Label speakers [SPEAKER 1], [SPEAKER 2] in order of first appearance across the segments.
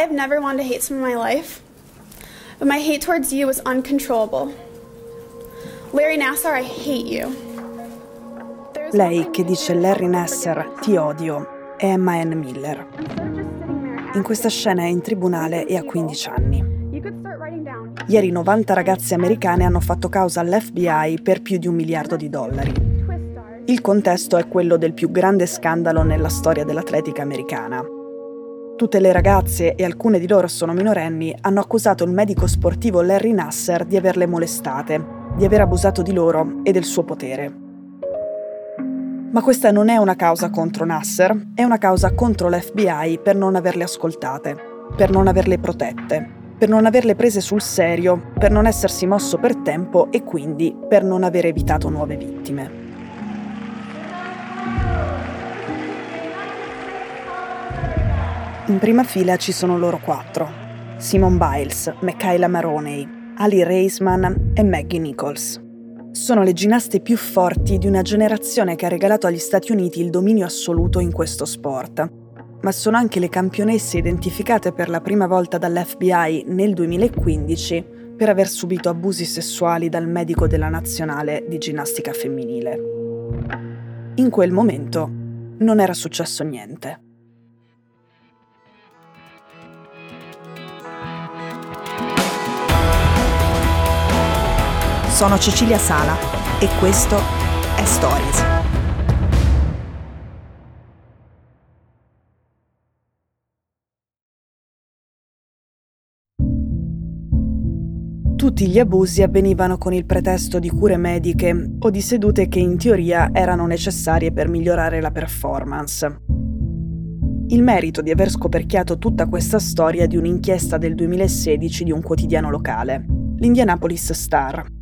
[SPEAKER 1] I have never wanted to hate someone in my life, but my hate towards you was uncontrollable. Larry Nassar, I hate you.
[SPEAKER 2] Lei che dice Larry Nasser ti odio è Emma Ann Miller. In questa scena è in tribunale e ha 15 anni. Ieri 90 ragazze americane hanno fatto causa all'FBI per più di un miliardo di dollari. Il contesto è quello del più grande scandalo nella storia dell'atletica americana. Tutte le ragazze, e alcune di loro sono minorenni, hanno accusato il medico sportivo Larry Nasser di averle molestate, di aver abusato di loro e del suo potere. Ma questa non è una causa contro Nasser, è una causa contro l'FBI per non averle ascoltate, per non averle protette, per non averle prese sul serio, per non essersi mosso per tempo e quindi per non aver evitato nuove vittime. In prima fila ci sono loro quattro. Simon Biles, Michaela Maroney, Ali Reisman e Maggie Nichols. Sono le ginnaste più forti di una generazione che ha regalato agli Stati Uniti il dominio assoluto in questo sport ma sono anche le campionesse identificate per la prima volta dall'FBI nel 2015 per aver subito abusi sessuali dal medico della nazionale di ginnastica femminile. In quel momento non era successo niente. Sono Cecilia Sala e questo è Stories. Tutti gli abusi avvenivano con il pretesto di cure mediche o di sedute che in teoria erano necessarie per migliorare la performance. Il merito di aver scoperchiato tutta questa storia di un'inchiesta del 2016 di un quotidiano locale, l'Indianapolis Star.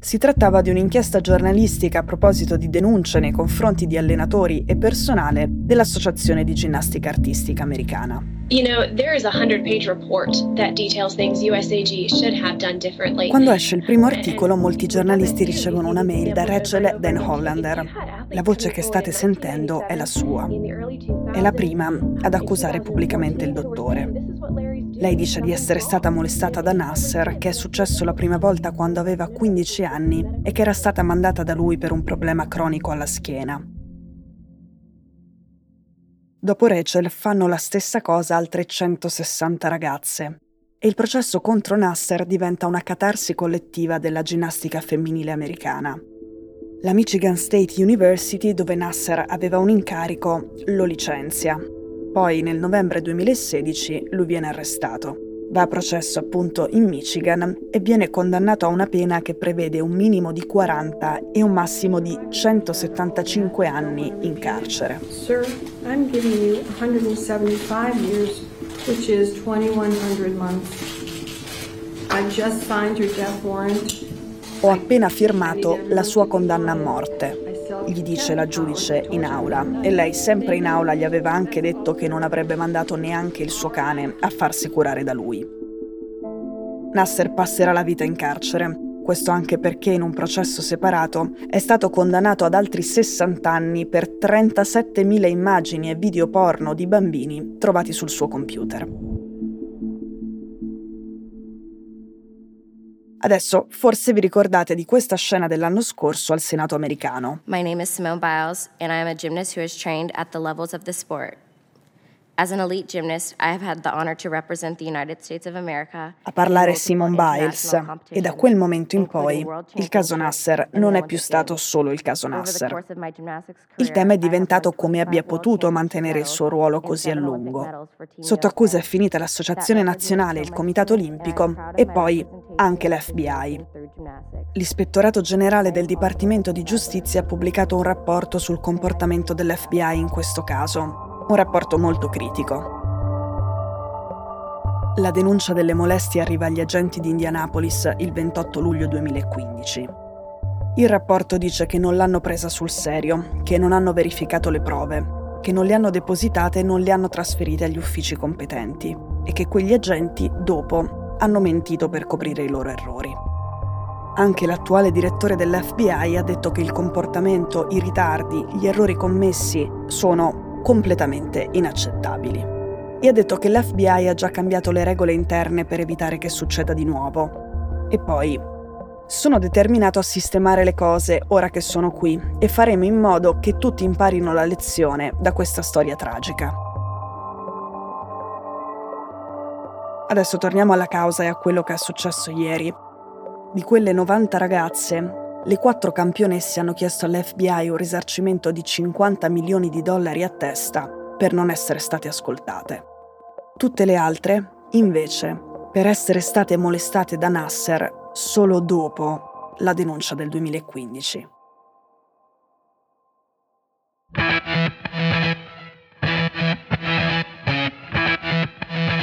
[SPEAKER 2] Si trattava di un'inchiesta giornalistica a proposito di denunce nei confronti di allenatori e personale dell'Associazione di Ginnastica Artistica Americana. You know, there is a 100-page report that details things USAG should have done differently. Quando esce il primo articolo, molti giornalisti ricevono una mail da Rachel Den Hollander. La voce che state sentendo è la sua. È la prima ad accusare pubblicamente il dottore. Lei dice di essere stata molestata da Nasser, che è successo la prima volta quando aveva 15 anni e che era stata mandata da lui per un problema cronico alla schiena. Dopo Rachel fanno la stessa cosa altre 160 ragazze e il processo contro Nasser diventa una catarsi collettiva della ginnastica femminile americana. La Michigan State University, dove Nasser aveva un incarico, lo licenzia. Poi nel novembre 2016 lui viene arrestato. Va a processo appunto in Michigan e viene condannato a una pena che prevede un minimo di 40 e un massimo di 175 anni in carcere. Sir, I'm giving you 175 years, which is 2100 months. I just signed your death warrant. Ho appena firmato la sua condanna a morte gli dice la giudice in aula e lei sempre in aula gli aveva anche detto che non avrebbe mandato neanche il suo cane a farsi curare da lui. Nasser passerà la vita in carcere, questo anche perché in un processo separato è stato condannato ad altri 60 anni per 37.000 immagini e video porno di bambini trovati sul suo computer. Adesso forse vi ricordate di questa scena dell'anno scorso al Senato americano. My name is Simone Biles and I am a gymnast who has trained at the levels of the sport. As an elite gymnast, I have had the honor to represent the United States of America. A parlare Simone Biles e da quel momento in poi il caso Nasser non è più stato solo il caso Nasser. Il tema è diventato come abbia potuto mantenere il suo ruolo così a lungo. Sotto accusa è finita l'Associazione Nazionale, il Comitato Olimpico e poi anche l'FBI. L'ispettorato generale del Dipartimento di Giustizia ha pubblicato un rapporto sul comportamento dell'FBI in questo caso un rapporto molto critico. La denuncia delle molestie arriva agli agenti di Indianapolis il 28 luglio 2015. Il rapporto dice che non l'hanno presa sul serio, che non hanno verificato le prove, che non le hanno depositate e non le hanno trasferite agli uffici competenti e che quegli agenti, dopo, hanno mentito per coprire i loro errori. Anche l'attuale direttore dell'FBI ha detto che il comportamento, i ritardi, gli errori commessi sono completamente inaccettabili. e ha detto che l'FBI ha già cambiato le regole interne per evitare che succeda di nuovo. E poi, sono determinato a sistemare le cose ora che sono qui e faremo in modo che tutti imparino la lezione da questa storia tragica. Adesso torniamo alla causa e a quello che è successo ieri. Di quelle 90 ragazze, le quattro campionesse hanno chiesto all'FBI un risarcimento di 50 milioni di dollari a testa per non essere state ascoltate. Tutte le altre, invece, per essere state molestate da Nasser solo dopo la denuncia del 2015.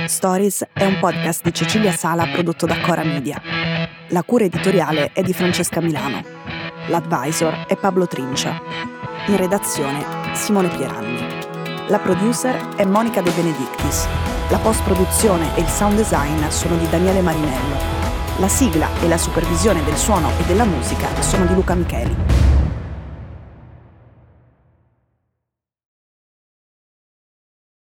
[SPEAKER 2] Stories è un podcast di Cecilia Sala prodotto da Cora Media. La cura editoriale è di Francesca Milano. L'advisor è Pablo Trincia. In redazione Simone Pieranni. La producer è Monica De Benedictis. La post-produzione e il sound design sono di Daniele Marinello. La sigla e la supervisione del suono e della musica sono di Luca Micheli.